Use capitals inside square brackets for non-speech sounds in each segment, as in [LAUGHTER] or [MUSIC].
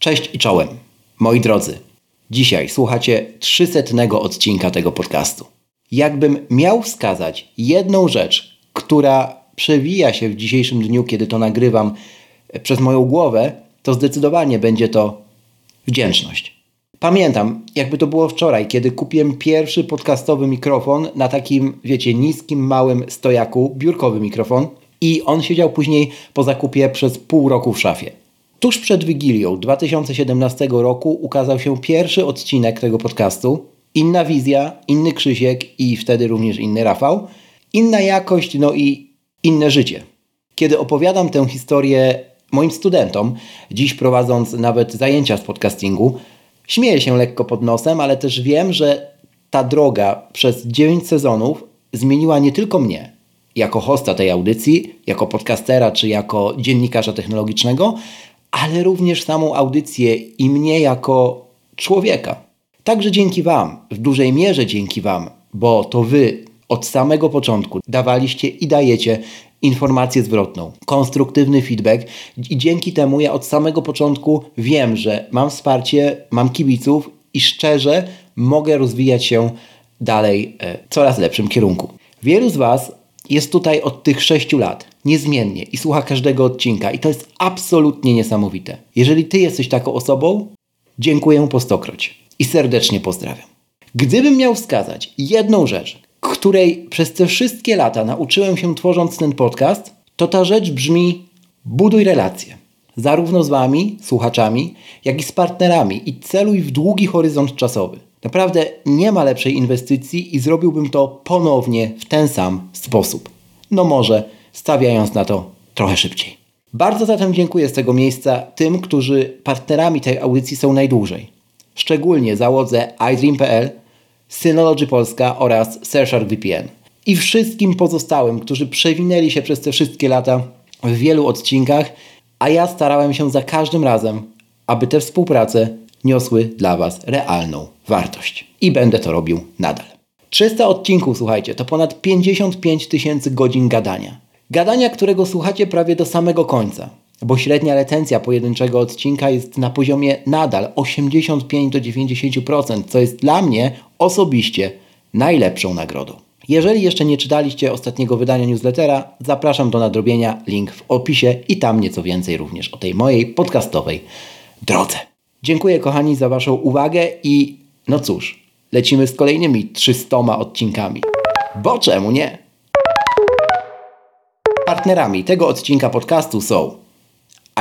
Cześć i czołem, moi drodzy. Dzisiaj słuchacie 300 odcinka tego podcastu. Jakbym miał wskazać jedną rzecz, która przewija się w dzisiejszym dniu, kiedy to nagrywam e, przez moją głowę, to zdecydowanie będzie to wdzięczność. Pamiętam, jakby to było wczoraj, kiedy kupiłem pierwszy podcastowy mikrofon na takim, wiecie, niskim, małym stojaku, biurkowy mikrofon i on siedział później po zakupie przez pół roku w szafie. Tuż przed Wigilią 2017 roku ukazał się pierwszy odcinek tego podcastu. Inna wizja, inny Krzysiek i wtedy również inny Rafał. Inna jakość, no i inne życie. Kiedy opowiadam tę historię moim studentom, dziś prowadząc nawet zajęcia z podcastingu, śmieję się lekko pod nosem, ale też wiem, że ta droga przez 9 sezonów zmieniła nie tylko mnie, jako hosta tej audycji, jako podcastera czy jako dziennikarza technologicznego, ale również samą audycję i mnie jako człowieka. Także dzięki Wam, w dużej mierze dzięki Wam, bo to Wy od samego początku dawaliście i dajecie informację zwrotną, konstruktywny feedback i dzięki temu ja od samego początku wiem, że mam wsparcie, mam kibiców i szczerze mogę rozwijać się dalej w e, coraz lepszym kierunku. Wielu z Was jest tutaj od tych 6 lat, niezmiennie i słucha każdego odcinka i to jest absolutnie niesamowite. Jeżeli Ty jesteś taką osobą, dziękuję po stokroć i serdecznie pozdrawiam. Gdybym miał wskazać jedną rzecz, której przez te wszystkie lata nauczyłem się tworząc ten podcast, to ta rzecz brzmi buduj relacje. Zarówno z Wami, słuchaczami, jak i z partnerami i celuj w długi horyzont czasowy. Naprawdę nie ma lepszej inwestycji i zrobiłbym to ponownie w ten sam sposób. No może stawiając na to trochę szybciej. Bardzo zatem dziękuję z tego miejsca tym, którzy partnerami tej audycji są najdłużej. Szczególnie załodze iDream.pl, Synology Polska oraz Surfshark VPN. I wszystkim pozostałym, którzy przewinęli się przez te wszystkie lata w wielu odcinkach, a ja starałem się za każdym razem, aby te współprace niosły dla Was realną wartość. I będę to robił nadal. 300 odcinków, słuchajcie, to ponad 55 tysięcy godzin gadania. Gadania, którego słuchacie prawie do samego końca, bo średnia retencja pojedynczego odcinka jest na poziomie nadal 85 do 90%, co jest dla mnie osobiście najlepszą nagrodą. Jeżeli jeszcze nie czytaliście ostatniego wydania newslettera, zapraszam do nadrobienia, link w opisie i tam nieco więcej również o tej mojej podcastowej drodze. Dziękuję kochani za Waszą uwagę i no cóż, lecimy z kolejnymi 300 odcinkami. Bo czemu nie? Partnerami tego odcinka podcastu są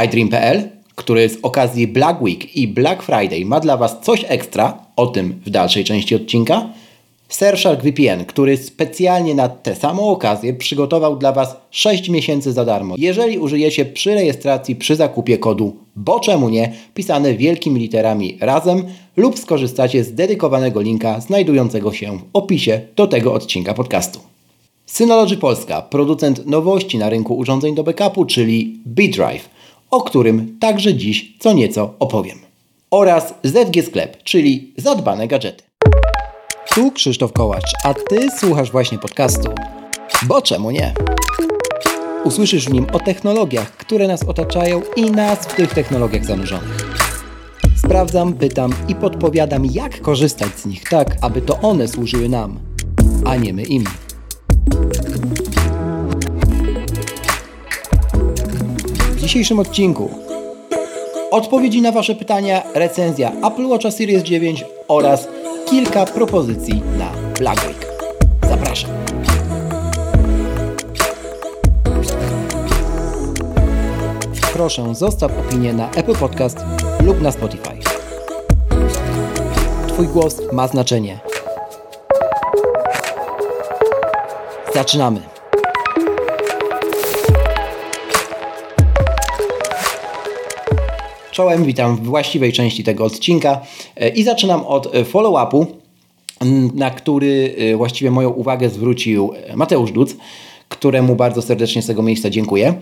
iDream.pl, który z okazji Black Week i Black Friday ma dla Was coś ekstra, o tym w dalszej części odcinka. Surfshark VPN, który specjalnie na tę samą okazję przygotował dla Was 6 miesięcy za darmo, jeżeli użyjecie przy rejestracji przy zakupie kodu bo czemu nie, pisane wielkimi literami razem lub skorzystacie z dedykowanego linka znajdującego się w opisie do tego odcinka podcastu. Synology Polska, producent nowości na rynku urządzeń do backupu, czyli B-Drive, o którym także dziś co nieco opowiem. Oraz ZG Sklep, czyli zadbane gadżety. Tu Krzysztof Kołacz, a Ty słuchasz właśnie podcastu. Bo czemu nie? Usłyszysz w nim o technologiach, które nas otaczają i nas w tych technologiach zanurzonych. Sprawdzam, pytam i podpowiadam, jak korzystać z nich tak, aby to one służyły nam, a nie my im. W dzisiejszym odcinku odpowiedzi na Wasze pytania, recenzja Apple Watcha Series 9 oraz kilka propozycji na Black Week. Zapraszam. Proszę zostaw opinię na Apple Podcast lub na Spotify. Twój głos ma znaczenie. Zaczynamy. Czołem, witam w właściwej części tego odcinka e, i zaczynam od e, follow-upu, na który e, właściwie moją uwagę zwrócił Mateusz Duc któremu bardzo serdecznie z tego miejsca dziękuję.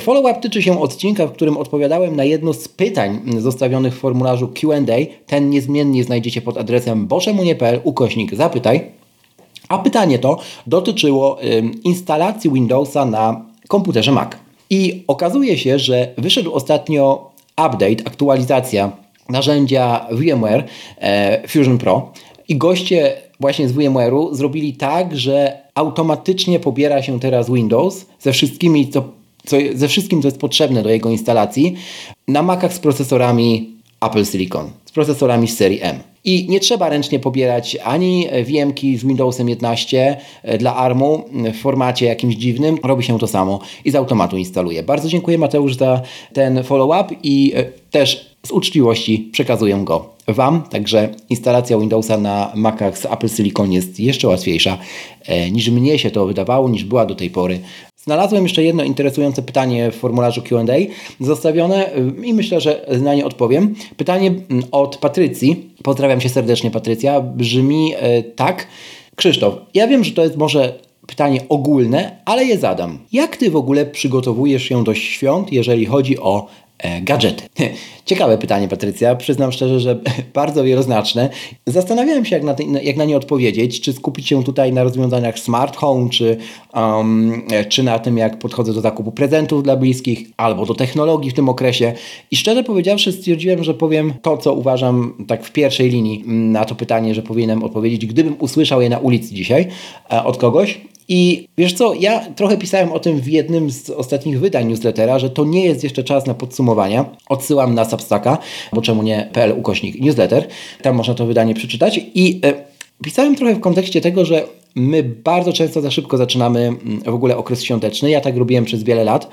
Follow-up tyczy się odcinka, w którym odpowiadałem na jedno z pytań zostawionych w formularzu QA. Ten niezmiennie znajdziecie pod adresem boszemunie.pl ukośnik zapytaj. A pytanie to dotyczyło instalacji Windowsa na komputerze Mac. I okazuje się, że wyszedł ostatnio update, aktualizacja narzędzia VMware Fusion Pro i goście właśnie z VMware'u zrobili tak, że automatycznie pobiera się teraz Windows ze wszystkimi, co, co, ze wszystkim, co jest potrzebne do jego instalacji na Macach z procesorami Apple Silicon, z procesorami z serii M. I nie trzeba ręcznie pobierać ani VMki z Windowsem 11 e, dla ARMu w formacie jakimś dziwnym. Robi się to samo i z automatu instaluje. Bardzo dziękuję Mateusz za ten follow-up i e, też z uczciwości przekazuję go Wam. Także instalacja Windowsa na Macach z Apple Silicon jest jeszcze łatwiejsza e, niż mnie się to wydawało, niż była do tej pory. Znalazłem jeszcze jedno interesujące pytanie w formularzu QA zostawione i myślę, że na nie odpowiem. Pytanie od Patrycji. Pozdrawiam się serdecznie, Patrycja. Brzmi e, tak. Krzysztof, ja wiem, że to jest może pytanie ogólne, ale je zadam. Jak ty w ogóle przygotowujesz się do świąt, jeżeli chodzi o E, gadżety. [LAUGHS] Ciekawe pytanie, Patrycja. Przyznam szczerze, że [LAUGHS] bardzo wieloznaczne. Zastanawiałem się, jak na, te, jak na nie odpowiedzieć. Czy skupić się tutaj na rozwiązaniach smart home, czy, um, czy na tym, jak podchodzę do zakupu prezentów dla bliskich, albo do technologii w tym okresie. I szczerze powiedziawszy, stwierdziłem, że powiem to, co uważam tak w pierwszej linii na to pytanie, że powinienem odpowiedzieć, gdybym usłyszał je na ulicy dzisiaj e, od kogoś. I wiesz co, ja trochę pisałem o tym w jednym z ostatnich wydań newslettera, że to nie jest jeszcze czas na podsumowania. Odsyłam na Substacka, bo czemu nie PL ukośnik newsletter. Tam można to wydanie przeczytać. I e, pisałem trochę w kontekście tego, że My bardzo często za szybko zaczynamy w ogóle okres świąteczny. Ja tak robiłem przez wiele lat.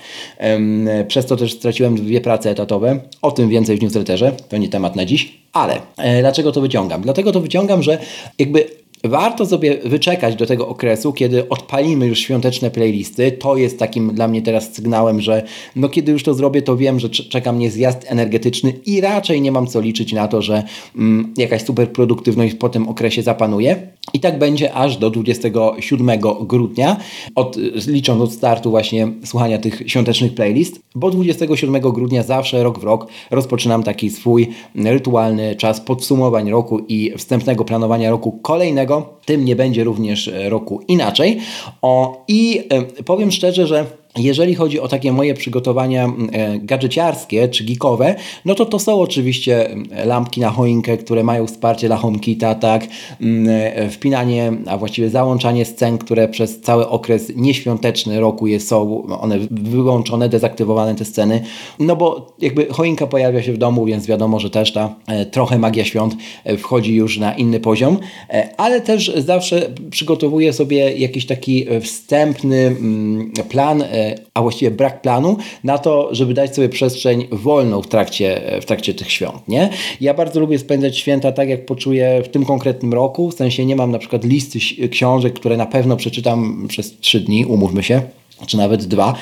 Przez to też straciłem dwie prace etatowe. O tym więcej w newsletterze. To nie temat na dziś. Ale e, dlaczego to wyciągam? Dlatego to wyciągam, że jakby Warto sobie wyczekać do tego okresu, kiedy odpalimy już świąteczne playlisty. To jest takim dla mnie teraz sygnałem, że no kiedy już to zrobię, to wiem, że czeka mnie zjazd energetyczny i raczej nie mam co liczyć na to, że mm, jakaś super produktywność po tym okresie zapanuje. I tak będzie aż do 27 grudnia, od, licząc od startu właśnie słuchania tych świątecznych playlist, bo 27 grudnia zawsze rok w rok rozpoczynam taki swój rytualny czas podsumowań roku i wstępnego planowania roku kolejnego. Tym nie będzie również roku inaczej. O, I y, powiem szczerze, że jeżeli chodzi o takie moje przygotowania e, gadżeciarskie czy geekowe, no to to są oczywiście lampki na choinkę, które mają wsparcie dla HomeKita, tak, e, wpinanie, a właściwie załączanie scen, które przez cały okres nieświąteczny roku je są, one wyłączone, dezaktywowane te sceny, no bo jakby choinka pojawia się w domu, więc wiadomo, że też ta e, trochę magia świąt wchodzi już na inny poziom, ale też zawsze przygotowuję sobie jakiś taki wstępny plan a właściwie brak planu na to, żeby dać sobie przestrzeń wolną w trakcie, w trakcie tych świąt. Nie? Ja bardzo lubię spędzać święta tak, jak poczuję w tym konkretnym roku, w sensie nie mam na przykład listy książek, które na pewno przeczytam przez trzy dni, umówmy się, czy nawet dwa,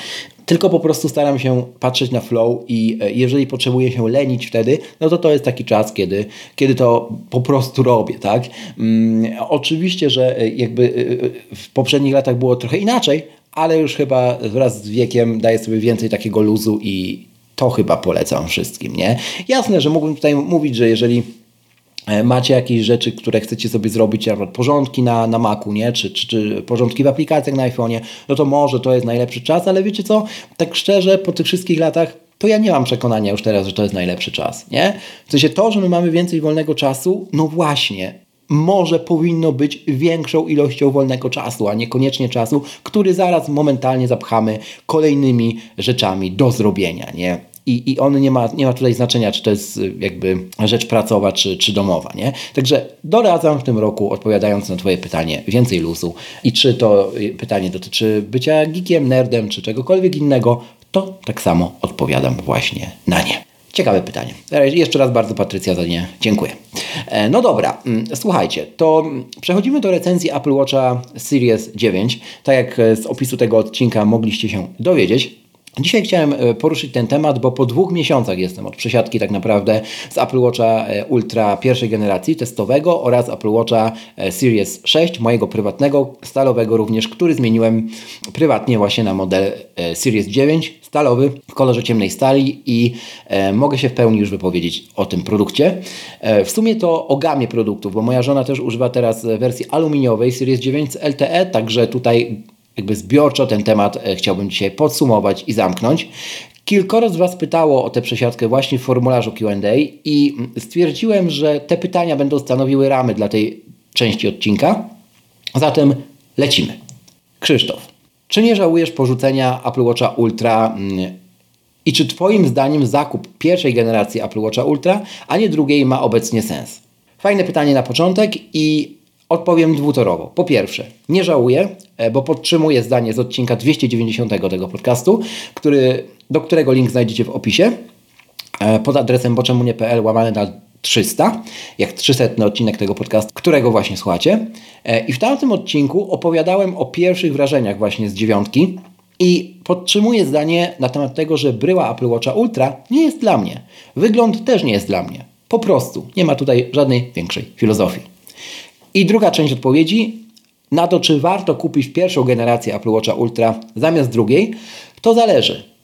tylko po prostu staram się patrzeć na flow i e, jeżeli potrzebuję się lenić wtedy, no to to jest taki czas, kiedy, kiedy to po prostu robię, tak? Mm, oczywiście, że e, jakby e, w poprzednich latach było trochę inaczej, ale już chyba wraz z wiekiem daję sobie więcej takiego luzu i to chyba polecam wszystkim, nie? Jasne, że mógłbym tutaj mówić, że jeżeli e, macie jakieś rzeczy, które chcecie sobie zrobić, na przykład porządki na, na Macu, nie? Czy, czy, czy porządki w aplikacjach na iPhone'ie, no to może to jest najlepszy czas, ale wiecie co? Tak szczerze, po tych wszystkich latach to ja nie mam przekonania już teraz, że to jest najlepszy czas, nie? W sensie to, że my mamy więcej wolnego czasu, no właśnie, może powinno być większą ilością wolnego czasu, a niekoniecznie czasu, który zaraz momentalnie zapchamy kolejnymi rzeczami do zrobienia, nie? I, i on nie ma, nie ma tutaj znaczenia, czy to jest jakby rzecz pracowa, czy, czy domowa, nie? Także doradzam w tym roku, odpowiadając na Twoje pytanie, więcej luzu. I czy to pytanie dotyczy bycia geekiem, nerdem, czy czegokolwiek innego, to tak samo odpowiadam właśnie na nie. Ciekawe pytanie. Jeszcze raz bardzo Patrycja za nie dziękuję. E, no dobra, mm, słuchajcie, to przechodzimy do recenzji Apple Watcha Series 9. Tak jak z opisu tego odcinka mogliście się dowiedzieć. Dzisiaj chciałem e, poruszyć ten temat, bo po dwóch miesiącach jestem od przesiadki tak naprawdę z Apple Watcha e, Ultra pierwszej generacji testowego oraz Apple Watcha e, Series 6, mojego prywatnego, stalowego również, który zmieniłem prywatnie właśnie na model Series 9, stalowy w kolorze ciemnej stali i mogę się w pełni już wypowiedzieć o tym produkcie. w sumie to o gamie produktów, bo moja żona też używa teraz wersji aluminiowej Series 9 z LTE, także tutaj jakby zbiorczo ten temat e, chciałbym dzisiaj podsumować i zamknąć. Kilkoro z Was pytało o tę przesiadkę właśnie w formularzu QA i stwierdziłem, że te pytania będą stanowiły ramy dla tej części odcinka. Zatem lecimy. Krzysztof, czy nie żałujesz porzucenia Apple Watcha Ultra mm, i czy Twoim zdaniem zakup pierwszej generacji Apple Watcha Ultra, a nie drugiej ma obecnie sens? Fajne pytanie na początek i odpowiem dwutorowo. Po pierwsze, nie żałuję, e, bo podtrzymuję zdanie z odcinka 290 tego podcastu, który, do którego link znajdziecie w opisie e, pod adresem boczemunie.pl łamane na 300, jak 300 odcinek tego podcastu, którego właśnie słuchacie. E, I w tamtym odcinku opowiadałem o pierwszych wrażeniach właśnie z dziewiątki i podtrzymuję zdanie na temat tego, że bryła Apple Watcha Ultra nie jest dla mnie. Wygląd też nie jest dla mnie. Po prostu. Nie ma tutaj żadnej większej filozofii. I druga część odpowiedzi na to, czy warto kupić pierwszą generację Apple Watcha Ultra zamiast drugiej, to zależy.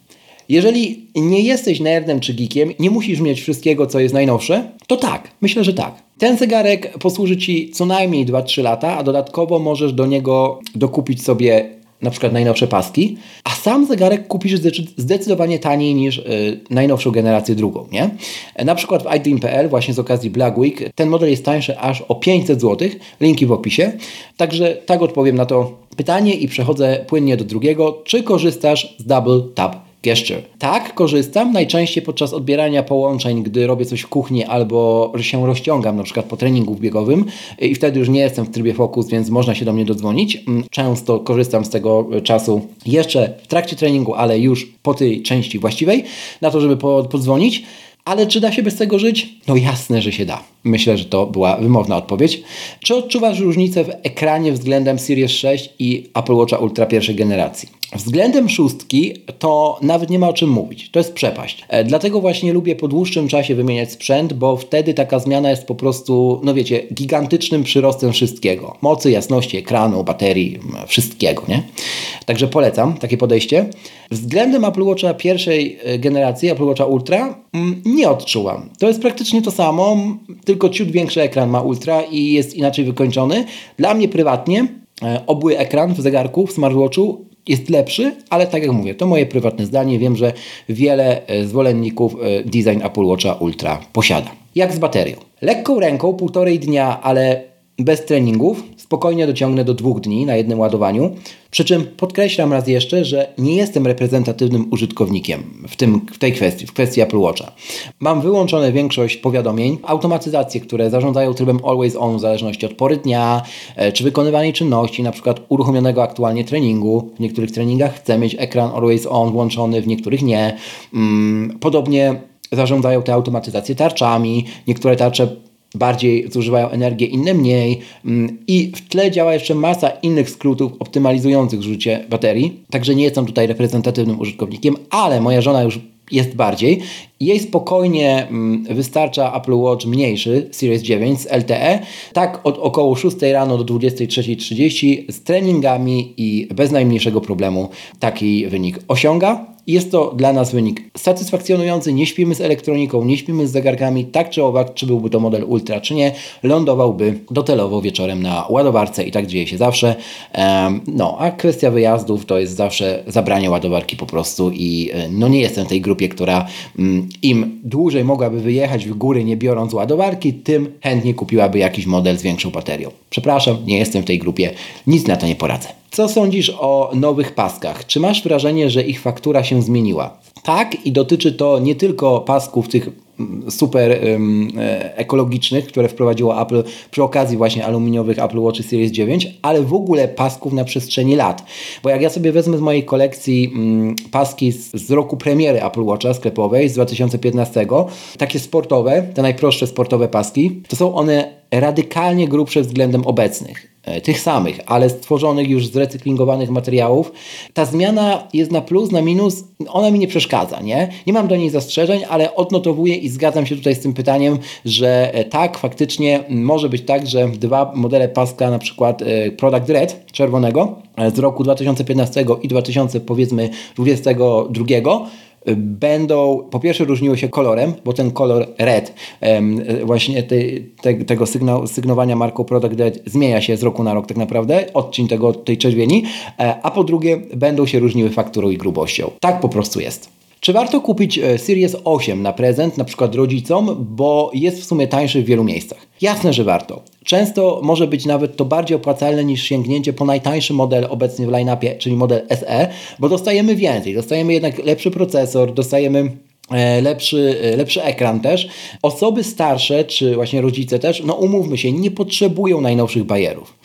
Jeżeli nie jesteś nerdem czy geekiem, nie musisz mieć wszystkiego, co jest najnowsze, to tak, myślę, że tak. Ten zegarek posłuży Ci co najmniej 2-3 lata, a dodatkowo możesz do niego dokupić sobie na przykład najnowsze paski, a sam zegarek kupisz zdecydowanie taniej niż yy, najnowszą generację drugą, nie? Na przykład w iDream.pl właśnie z okazji Black Week ten model jest tańszy aż o 500 zł, linki w opisie. Także tak odpowiem na to pytanie i przechodzę płynnie do drugiego. Czy korzystasz z Double Tap gesture. Tak, korzystam najczęściej podczas odbierania połączeń, gdy robię coś w kuchni albo się rozciągam, na przykład po treningu biegowym i wtedy już nie jestem w trybie fokus, więc można się do mnie dodzwonić. Mm, często korzystam z tego czasu jeszcze w trakcie treningu, ale już po tej części właściwej, na to, żeby podzwonić. Ale czy da się bez tego żyć? No jasne, że się da. Myślę, że to była wymowna odpowiedź. Czy odczuwasz różnicę w ekranie względem Series 6 i Apple Watcha Ultra pierwszej generacji? Względem szóstki to nawet nie ma o czym mówić. To jest przepaść. E, dlatego właśnie lubię po dłuższym czasie wymieniać sprzęt, bo wtedy taka zmiana jest po prostu, no wiecie, gigantycznym przyrostem wszystkiego. Mocy, jasności ekranu, baterii, wszystkiego, nie? Także polecam takie podejście. Względem Apple Watcha pierwszej e, generacji, Apple Watcha Ultra, nie odczułam. To jest praktycznie to samo, tylko ciut większy ekran ma Ultra i jest inaczej wykończony. Dla mnie prywatnie e, obły ekran w zegarku, w smartwatchu jest lepszy, ale tak jak mówię, to moje prywatne zdanie. Wiem, że wiele e, zwolenników e, design Apple Watcha Ultra posiada. Jak z baterią? Lekką ręką, półtorej dnia, ale bez treningów spokojnie dociągnę do dwóch dni na jednym ładowaniu. Przy czym podkreślam raz jeszcze, że nie jestem reprezentatywnym użytkownikiem w, tym, w tej kwestii, w kwestii Apple Watcha. Mam wyłączone większość powiadomień, automatyzacje, które zarządzają trybem Always On w zależności od pory dnia, e, czy wykonywanej czynności, na przykład uruchomionego aktualnie treningu. W niektórych treningach chcę mieć ekran Always On włączony, w niektórych nie. Mm, podobnie zarządzają te automatyzacje tarczami. Niektóre tarcze bardziej zużywają energię, inne mniej mm, i w tle działa jeszcze masa innych skrótów optymalizujących zużycie baterii, także nie jestem tutaj reprezentatywnym użytkownikiem, ale moja żona już jest bardziej. Jej spokojnie mm, wystarcza Apple Watch mniejszy, Series 9 z LTE, tak od około 6 rano do 23.30 z treningami i bez najmniejszego problemu taki wynik osiąga. Jest to dla nas wynik satysfakcjonujący. Nie śpimy z elektroniką, nie śpimy z zegarkami, tak czy owak, czy byłby to model Ultra, czy nie, lądowałby docelowo wieczorem na ładowarce i tak dzieje się zawsze. No, a kwestia wyjazdów to jest zawsze zabranie ładowarki po prostu i e, no nie jestem w tej grupie, która mm, im dłużej mogłaby wyjechać w góry nie biorąc ładowarki, tym chętnie kupiłaby jakiś model z większą baterią. Przepraszam, nie jestem w tej grupie, nic na to nie poradzę. Co sądzisz o nowych paskach? Czy masz wrażenie, że ich faktura się zmieniła? Tak, i dotyczy to nie tylko pasków tych mm, super um, ekologicznych, które wprowadziło Apple przy okazji właśnie aluminiowych Apple Watch Series 9, ale w ogóle pasków na przestrzeni lat. Bo jak ja sobie wezmę z mojej kolekcji um, paski z, z, roku premiery Apple Watcha sklepowej z 2015, takie sportowe, te najprostsze sportowe paski, to są one radykalnie grubsze względem obecnych. E, tych samych, ale stworzonych już z recyklingowanych materiałów. Ta zmiana jest na plus, na minus, ona mi nie przeszkadza, nie? Nie mam do niej zastrzeżeń, ale odnotowuję i zgadzam się tutaj z tym pytaniem, że e, tak, faktycznie może być tak, że dwa modele paska, na przykład e, Product Red czerwonego z roku 2015 i 2000 powiedzmy 2022 będą po pierwsze różniły się kolorem, bo ten kolor red, właśnie te, te, tego sygnał, sygnowania marką Product zmienia się z roku na rok tak naprawdę, odcień tego, tej czerwieni, e, a po drugie będą się różniły fakturą i grubością. Tak po prostu jest. Czy warto kupić e, Series 8 na prezent, na przykład rodzicom, bo jest w sumie tańszy w wielu miejscach? Jasne, że warto. Często może być nawet to bardziej opłacalne niż sięgnięcie po najtańszy model obecnie w line-upie, czyli model SE, bo dostajemy więcej. Dostajemy jednak lepszy procesor, dostajemy lepszy, e, lepszy ekran też. Osoby starsze, czy właśnie rodzice też, no umówmy się, nie potrzebują najnowszych bajerów.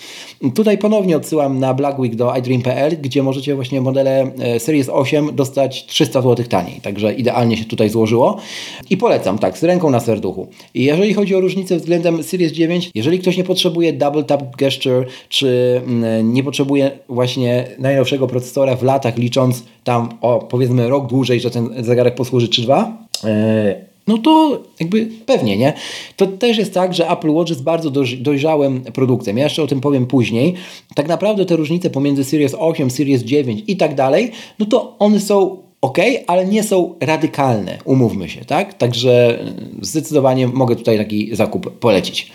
Tutaj ponownie odsyłam na Black Week do iDream.pl, gdzie możecie właśnie modele e, Series 8 dostać 300 zł taniej, także idealnie się tutaj złożyło. I polecam, tak, z ręką na serduchu. I jeżeli chodzi o różnicę względem Series 9, jeżeli ktoś nie potrzebuje Double Tap Gesture, czy mm, nie potrzebuje właśnie najnowszego procesora w latach, licząc tam o powiedzmy rok dłużej, że ten zegarek posłuży 3.2, e, no to jakby pewnie, nie? To też jest tak, że Apple Watch jest bardzo dojrzałym produktem. Ja jeszcze o tym powiem później. Tak naprawdę te różnice pomiędzy Series 8, Series 9 i tak dalej, no to one są ok, ale nie są radykalne, umówmy się, tak? Także zdecydowanie mogę tutaj taki zakup polecić.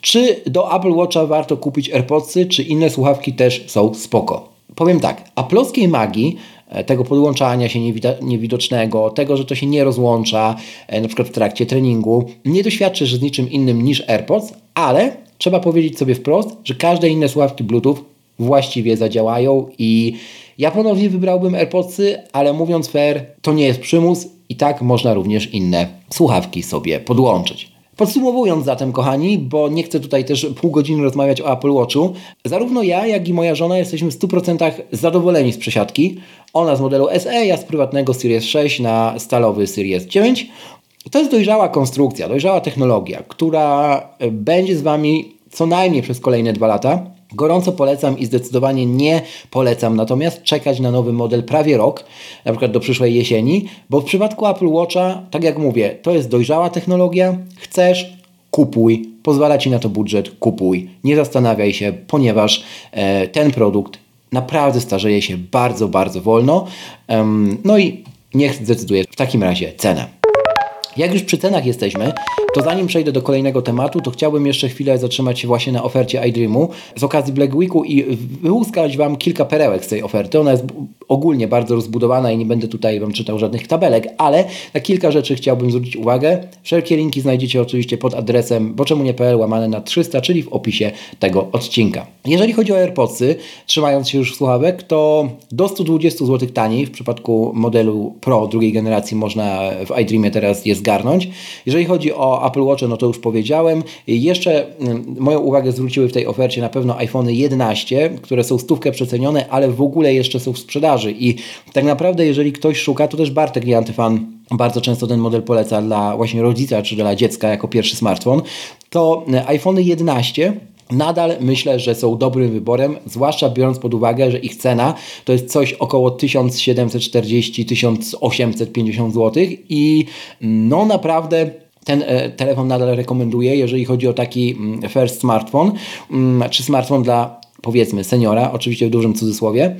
Czy do Apple Watcha warto kupić AirPodsy, czy inne słuchawki też są spoko? Powiem tak, Apple'owskiej magii E, tego podłączania się niewidocznego, tego, że to się nie rozłącza, e, na przykład w trakcie treningu, nie doświadczysz z niczym innym niż AirPods, ale trzeba powiedzieć sobie wprost, że każde inne słuchawki Bluetooth właściwie zadziałają i ja ponownie wybrałbym AirPodsy, ale mówiąc fair, to nie jest przymus i tak można również inne słuchawki sobie podłączyć. Podsumowując zatem, kochani, bo nie chcę tutaj też pół godziny rozmawiać o Apple Watchu, zarówno ja, jak i moja żona jesteśmy w 100% zadowoleni z przesiadki. Ona z modelu SE, ja z prywatnego Series 6 na stalowy Series 9. To jest dojrzała konstrukcja, dojrzała technologia, która będzie z Wami co najmniej przez kolejne dwa lata. Gorąco polecam i zdecydowanie nie polecam natomiast czekać na nowy model prawie rok, na przykład do przyszłej jesieni, bo w przypadku Apple Watcha, tak jak mówię, to jest dojrzała technologia, chcesz, kupuj, pozwala Ci na to budżet, kupuj, nie zastanawiaj się, ponieważ e, ten produkt naprawdę starzeje się bardzo, bardzo wolno. Um, no i niech zdecyduje w takim razie cenę. Jak już przy cenach jesteśmy, to zanim przejdę do kolejnego tematu, to chciałbym jeszcze chwilę zatrzymać się właśnie na ofercie iDreamu z okazji Black Weeku i wyłuskać Wam kilka perełek z tej oferty. Ona jest ogólnie bardzo rozbudowana i nie będę tutaj Wam czytał żadnych tabelek, ale na kilka rzeczy chciałbym zwrócić uwagę. Wszelkie linki znajdziecie oczywiście pod adresem boczemunie.pl łamane na 300, czyli w opisie tego odcinka. Jeżeli chodzi o AirPodsy, trzymając się już słuchawek, to do 120 zł taniej w przypadku modelu Pro drugiej generacji można w iDreamie teraz je zgarnąć. Jeżeli chodzi o Apple Watch, no to już powiedziałem. Jeszcze mm, moją uwagę zwróciły w tej ofercie na pewno iPhone 11, które są stówkę przecenione, ale w ogóle jeszcze są w sprzedaży i tak naprawdę jeżeli ktoś szuka, to też Bartek, nie antyfan, bardzo często ten model poleca dla właśnie rodzica czy dla dziecka jako pierwszy smartfon, to iPhone 11 Nadal myślę, że są dobrym wyborem, zwłaszcza biorąc pod uwagę, że ich cena to jest coś około 1740-1850 zł i no naprawdę ten e, telefon nadal rekomenduję, jeżeli chodzi o taki mm, first smartphone, mm, czy smartfon dla powiedzmy seniora, oczywiście w dużym cudzysłowie.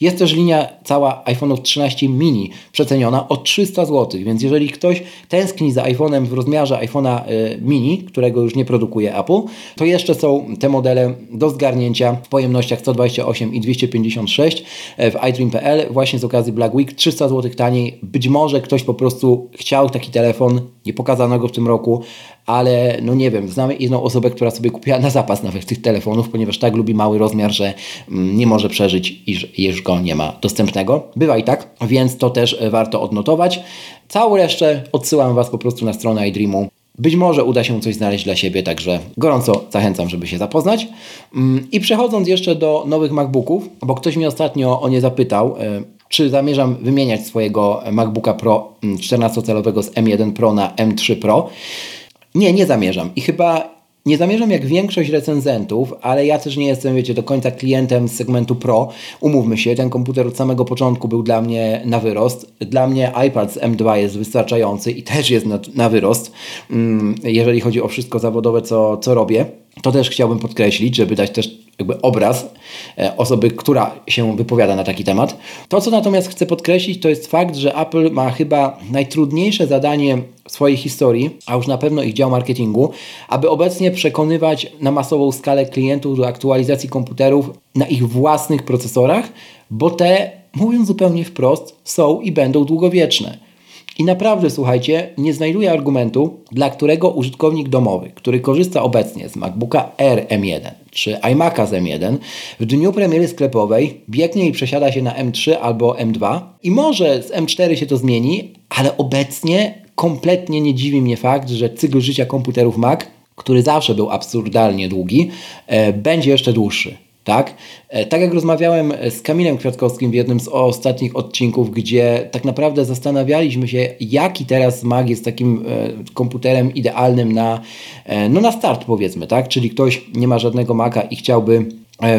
Jest też linia cała iPhone'ów 13 mini przeceniona o 300 zł, więc jeżeli ktoś tęskni za iPhone'em w rozmiarze iPhone'a y, mini, którego już nie produkuje Apple, to jeszcze są te modele do zgarnięcia w pojemnościach 128 i 256 w iDream.pl właśnie z okazji Black Week 300 zł taniej. Być może ktoś po prostu chciał taki telefon, nie pokazano go w tym roku, ale no nie wiem, znamy jedną osobę, która sobie kupiła na zapas nawet tych telefonów, ponieważ tak lubi mały rozmiar, że mm, nie może przeżyć, iż, iż go nie ma dostępnego. Bywa i tak, więc to też e, warto odnotować. Całą resztę odsyłam Was po prostu na stronę iDreamu. Być może uda się coś znaleźć dla siebie, także gorąco zachęcam, żeby się zapoznać. Mm, I przechodząc jeszcze do nowych MacBooków, bo ktoś mnie ostatnio o nie zapytał, e, czy zamierzam wymieniać swojego MacBooka Pro 14-calowego mm, z M1 Pro na M3 Pro. Nie, nie zamierzam. I chyba nie zamierzam jak większość recenzentów, ale ja też nie jestem, wiecie, do końca klientem z segmentu Pro. Umówmy się, ten komputer od samego początku był dla mnie na wyrost. Dla mnie iPad z M2 jest wystarczający i też jest na, na wyrost, mm, jeżeli chodzi o wszystko zawodowe, co, co robię. To też chciałbym podkreślić, żeby dać też jakby obraz e, osoby, która się wypowiada na taki temat. To, co natomiast chcę podkreślić, to jest fakt, że Apple ma chyba najtrudniejsze zadanie w swojej historii, a już na pewno ich dział marketingu, aby obecnie przekonywać na masową skalę klientów do aktualizacji komputerów na ich własnych procesorach, bo te, mówiąc zupełnie wprost, są i będą długowieczne. I naprawdę, słuchajcie, nie znajduję argumentu, dla którego użytkownik domowy, który korzysta obecnie z MacBooka Air M1 czy iMac'a z M1, w dniu premiery sklepowej biegnie i przesiada się na M3 albo M2 i może z M4 się to zmieni, ale obecnie kompletnie nie dziwi mnie fakt, że cykl życia komputerów Mac, który zawsze był absurdalnie długi, e, będzie jeszcze dłuższy. Tak? E, tak jak rozmawiałem z Kamilem Kwiatkowskim w jednym z ostatnich odcinków, gdzie tak naprawdę zastanawialiśmy się, jaki teraz Mac jest takim e, komputerem idealnym na, e, no na start powiedzmy, tak? Czyli ktoś nie ma żadnego Maca i chciałby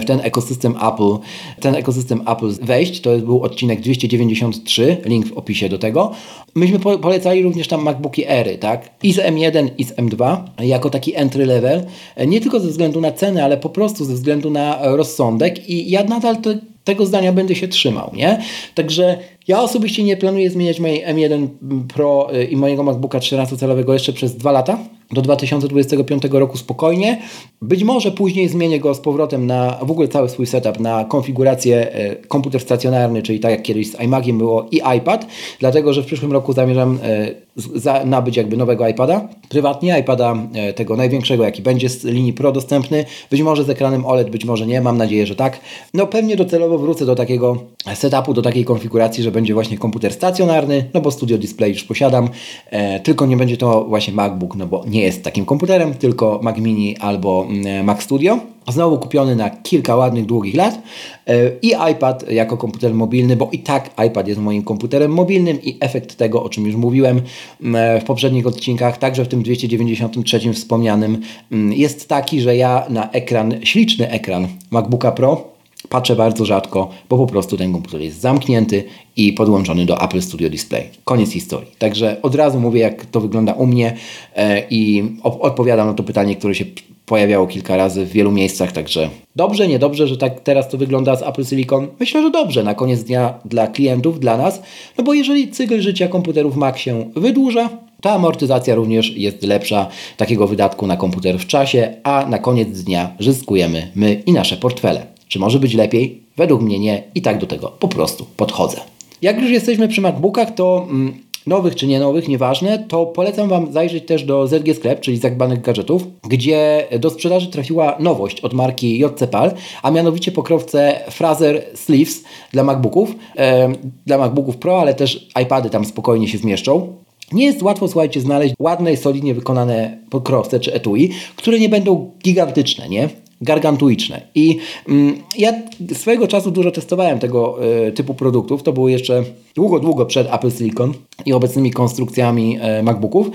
w ten ekosystem Apple, ten ekosystem Apple wejść. To był odcinek 293, link w opisie do tego. Myśmy polecali również tam MacBooki Ery, tak? I z M1 i z M2 jako taki entry level, nie tylko ze względu na cenę, ale po prostu ze względu na rozsądek i ja nadal tego zdania będę się trzymał, nie? Także ja osobiście nie planuję zmieniać mojej M1 Pro y, i mojego MacBooka 13-calowego jeszcze przez dwa lata do 2025 roku spokojnie. Być może później zmienię go z powrotem na w ogóle cały swój setup na konfigurację e, komputer stacjonarny, czyli tak jak kiedyś z iMaciem było i iPad, dlatego że w przyszłym roku zamierzam e, nabyć jakby nowego iPada, prywatnie iPada e, tego największego jaki będzie z linii Pro dostępny, być może z ekranem OLED, być może nie, mam nadzieję, że tak. No pewnie docelowo wrócę do takiego setupu, do takiej konfiguracji, że będzie właśnie komputer stacjonarny, no bo Studio Display już posiadam, tylko nie będzie to właśnie MacBook, no bo nie nie jest takim komputerem, tylko Mac Mini albo mm, Mac Studio. Znowu kupiony na kilka ładnych, długich lat. E, i iPad jako komputer mobilny, bo i tak iPad jest moim komputerem mobilnym i efekt tego, o czym już mówiłem mm, w poprzednich odcinkach, także w tym 293 wspomnianym, jest taki, że ja na ekran, śliczny ekran MacBooka Pro patrzę bardzo rzadko, bo po prostu ten komputer jest zamknięty i podłączony do Apple Studio Display. Koniec historii. Także od razu mówię, jak to wygląda u mnie e, i odpowiadam na to pytanie, które się pojawiało kilka razy w wielu miejscach, także dobrze, niedobrze, że tak teraz to wygląda z Apple Silicon? Myślę, że dobrze na koniec dnia dla klientów, dla nas, no bo jeżeli cykl życia komputerów Mac się wydłuża, ta amortyzacja również jest lepsza takiego wydatku na komputer w czasie, a na koniec dnia zyskujemy my i nasze portfele. Czy może być lepiej? Według mnie nie i tak do tego po prostu podchodzę. Jak już jesteśmy przy MacBookach, to mm, nowych czy nie nowych, nieważne, to polecam Wam zajrzeć też do ZG Sklep, czyli Zagbanych Gadżetów, gdzie do sprzedaży trafiła nowość od marki JCPAL, a mianowicie pokrowce Fraser Sleeves dla MacBooków, e, dla MacBooków Pro, ale też iPady tam spokojnie się zmieszczą. Nie jest łatwo, słuchajcie, znaleźć ładne solidnie wykonane pokrowce czy etui, które nie będą gigantyczne, nie? Gargantuiczne. I mm, ja swojego czasu dużo testowałem tego y, typu produktów. To było jeszcze długo, długo przed Apple Silicon i obecnymi konstrukcjami y, MacBooków,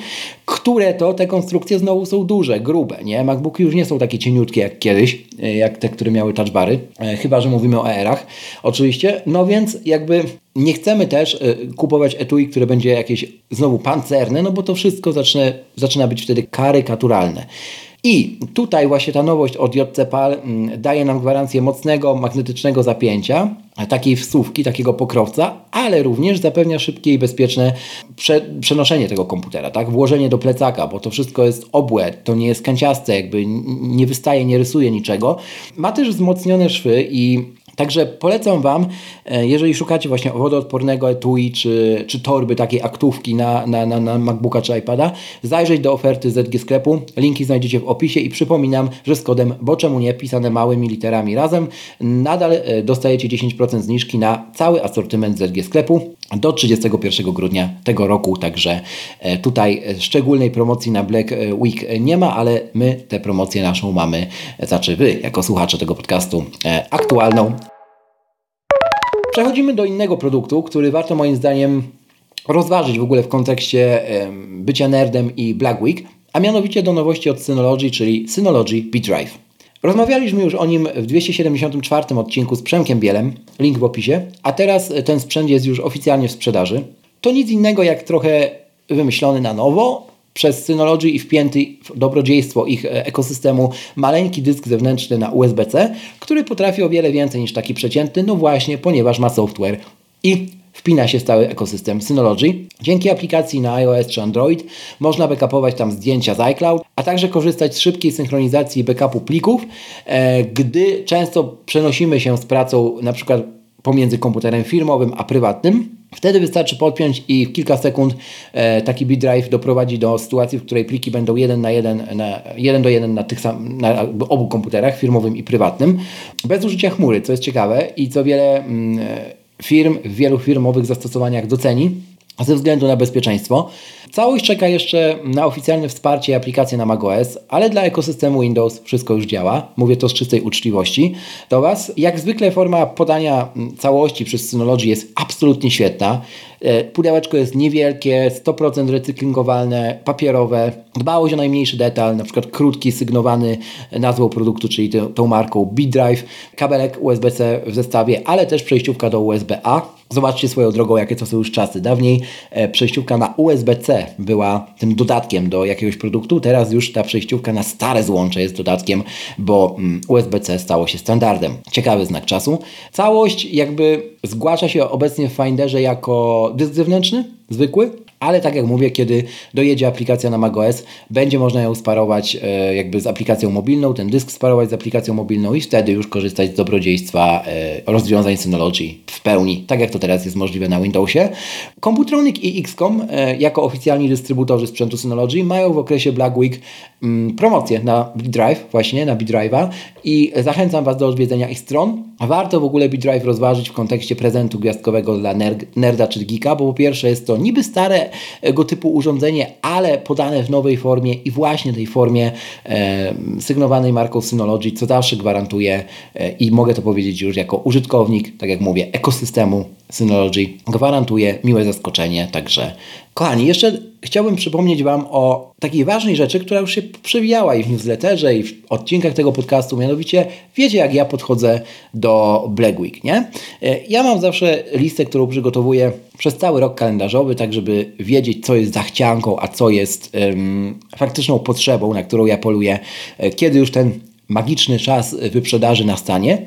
które to te konstrukcje znowu są duże, grube. Nie? MacBooki już nie są takie cieniutkie jak kiedyś, y, jak te, które miały touchbary, chyba że mówimy o ER-ach. Oczywiście, no więc jakby nie chcemy też kupować etui, które będzie jakieś znowu pancerne, no bo to wszystko zaczyna, zaczyna być wtedy karykaturalne. I tutaj właśnie ta nowość od JCPAL mm, daje nam gwarancję mocnego magnetycznego zapięcia, takiej wsówki, takiego pokrowca, ale również zapewnia szybkie i bezpieczne prze, przenoszenie tego komputera, tak? Włożenie do plecaka, bo to wszystko jest obłe, to nie jest kanciaste, jakby nie wystaje, nie rysuje niczego. Ma też wzmocnione szwy i Także polecam Wam, e, jeżeli szukacie właśnie wodoodpornego etui czy, czy torby takiej aktówki na, na, na, na MacBooka czy iPada, zajrzeć do oferty ZG Sklepu. Linki znajdziecie w opisie i przypominam, że z kodem bo czemu nie pisane małymi literami razem nadal e, dostajecie 10% zniżki na cały asortyment ZG Sklepu do 31 grudnia tego roku, także e, tutaj szczególnej promocji na Black Week nie ma, ale my tę promocję naszą mamy, znaczy Wy jako słuchacze tego podcastu aktualną. Przechodzimy do innego produktu, który warto moim zdaniem rozważyć w ogóle w kontekście bycia nerdem i Black Week, a mianowicie do nowości od Synology, czyli Synology B-Drive. Rozmawialiśmy już o nim w 274 odcinku z Przemkiem Bielem, link w opisie, a teraz ten sprzęt jest już oficjalnie w sprzedaży. To nic innego jak trochę wymyślony na nowo, przez Synology i wpięty w dobrodziejstwo ich e, ekosystemu maleńki dysk zewnętrzny na USB-C, który potrafi o wiele więcej niż taki przeciętny, no właśnie, ponieważ ma software. I wpina się stały ekosystem Synology. Dzięki aplikacji na iOS czy Android można backupować tam zdjęcia z iCloud, a także korzystać z szybkiej synchronizacji backupu plików, e, gdy często przenosimy się z pracą na przykład pomiędzy komputerem firmowym a prywatnym. Wtedy wystarczy podpiąć i w kilka sekund e, taki B-Drive doprowadzi do sytuacji, w której pliki będą jeden na jeden, na, jeden do jeden na tych sam, na obu komputerach, firmowym i prywatnym, bez użycia chmury, co jest ciekawe i co wiele mm, firm w wielu firmowych zastosowaniach doceni ze względu na bezpieczeństwo. Całość czeka jeszcze na oficjalne wsparcie i aplikacje na macOS, ale dla ekosystemu Windows wszystko już działa. Mówię to z czystej uczciwości do Was. Jak zwykle forma podania całości przez Synology jest absolutnie świetna. E, pudełeczko jest niewielkie, 100% recyklingowalne, papierowe, dbałość o najmniejszy detal, na przykład krótki, sygnowany nazwą produktu, czyli tą, marką B-Drive, kabelek USB-C w zestawie, ale też przejściówka do USB-A. Zobaczcie swoją drogą, jakie to są już czasy. Dawniej e, przejściówka na USB-C była tym dodatkiem do jakiegoś produktu, teraz już ta przejściówka na stare złącze jest dodatkiem, bo mm, USB-C stało się standardem. Ciekawy znak czasu. Całość jakby zgłasza się obecnie w Finderze jako dysk zewnętrzny, zwykły, ale tak jak mówię, kiedy dojedzie aplikacja na macOS, będzie można ją sparować e, jakby z aplikacją mobilną, ten dysk sparować z aplikacją mobilną i wtedy już korzystać z dobrodziejstwa e, rozwiązań Synology w pełni, tak jak to teraz jest możliwe na Windowsie. Computronic i XCOM e, jako oficjalni dystrybutorzy sprzętu Synology mają w okresie Black Week mm, promocję na B-Drive, właśnie na B-Drive'a i zachęcam Was do odwiedzenia ich stron. Warto w ogóle B-Drive rozważyć w kontekście prezentu gwiazdkowego dla nerda czy geeka, bo po pierwsze jest to niby starego typu urządzenie, ale podane w nowej formie i właśnie tej formie e, sygnowanej marką Synology, co zawsze gwarantuje e, i mogę to powiedzieć już jako użytkownik, tak jak mówię, ekosystemu Synology, gwarantuje miłe zaskoczenie, także kochani, jeszcze chciałbym przypomnieć Wam o takiej ważnej rzeczy, która już się przewijała i w newsletterze, i w odcinkach tego podcastu, mianowicie wiecie, jak ja podchodzę do Black Week, nie? E, ja mam zawsze listę, którą przygotowuję przez cały rok kalendarzowy, tak żeby wiedzieć, co jest zachcianką, a co jest um, faktyczną potrzebą, na którą ja poluję, e, kiedy już ten magiczny czas wyprzedaży nastanie,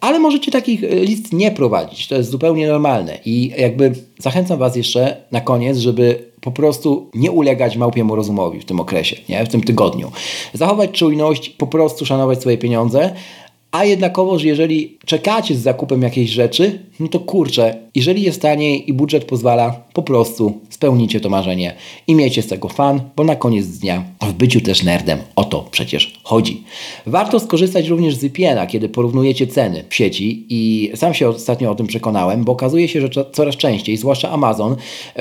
ale możecie takich list nie prowadzić. To jest zupełnie normalne i jakby zachęcam Was jeszcze na koniec, żeby po prostu nie ulegać małpiemu rozumowi w tym okresie, nie? w tym tygodniu. Zachować czujność, po prostu szanować swoje pieniądze, a jednakowoż jeżeli czekacie z zakupem jakiejś rzeczy, no to kurczę, jeżeli jest taniej i budżet pozwala, po prostu spełnicie to marzenie i miejcie z tego fan, bo na koniec dnia w byciu też nerdem o to przecież chodzi. Warto skorzystać również z VPN-a, kiedy porównujecie ceny w sieci i sam się ostatnio o tym przekonałem, bo okazuje się, że coraz częściej, zwłaszcza Amazon,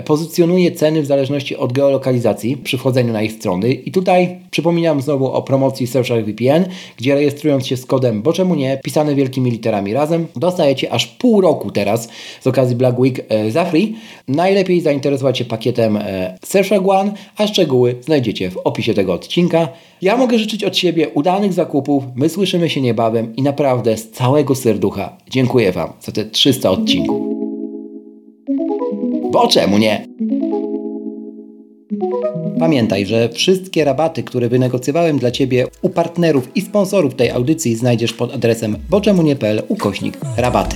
pozycjonuje ceny w zależności od geolokalizacji przy wchodzeniu na ich strony i tutaj przypominam znowu o promocji Surfshark VPN, gdzie rejestrując się z kodem bo czemu nie, pisane wielkimi literami razem, dostajecie aż pół roku teraz z okazji Black Week e, za free. Najlepiej zainteresować się pakietem e, Surfshark One, a szczegóły znajdziecie w opisie tego odcinka. Ja mogę życzyć od siebie udanych zakupów, my słyszymy się niebawem i naprawdę z całego serducha dziękuję Wam za te 300 odcinków. Bo czemu nie? Pamiętaj, że wszystkie rabaty, które wynegocjowałem dla Ciebie u partnerów i sponsorów tej audycji znajdziesz pod adresem boczemunie.pl ukośnik rabaty.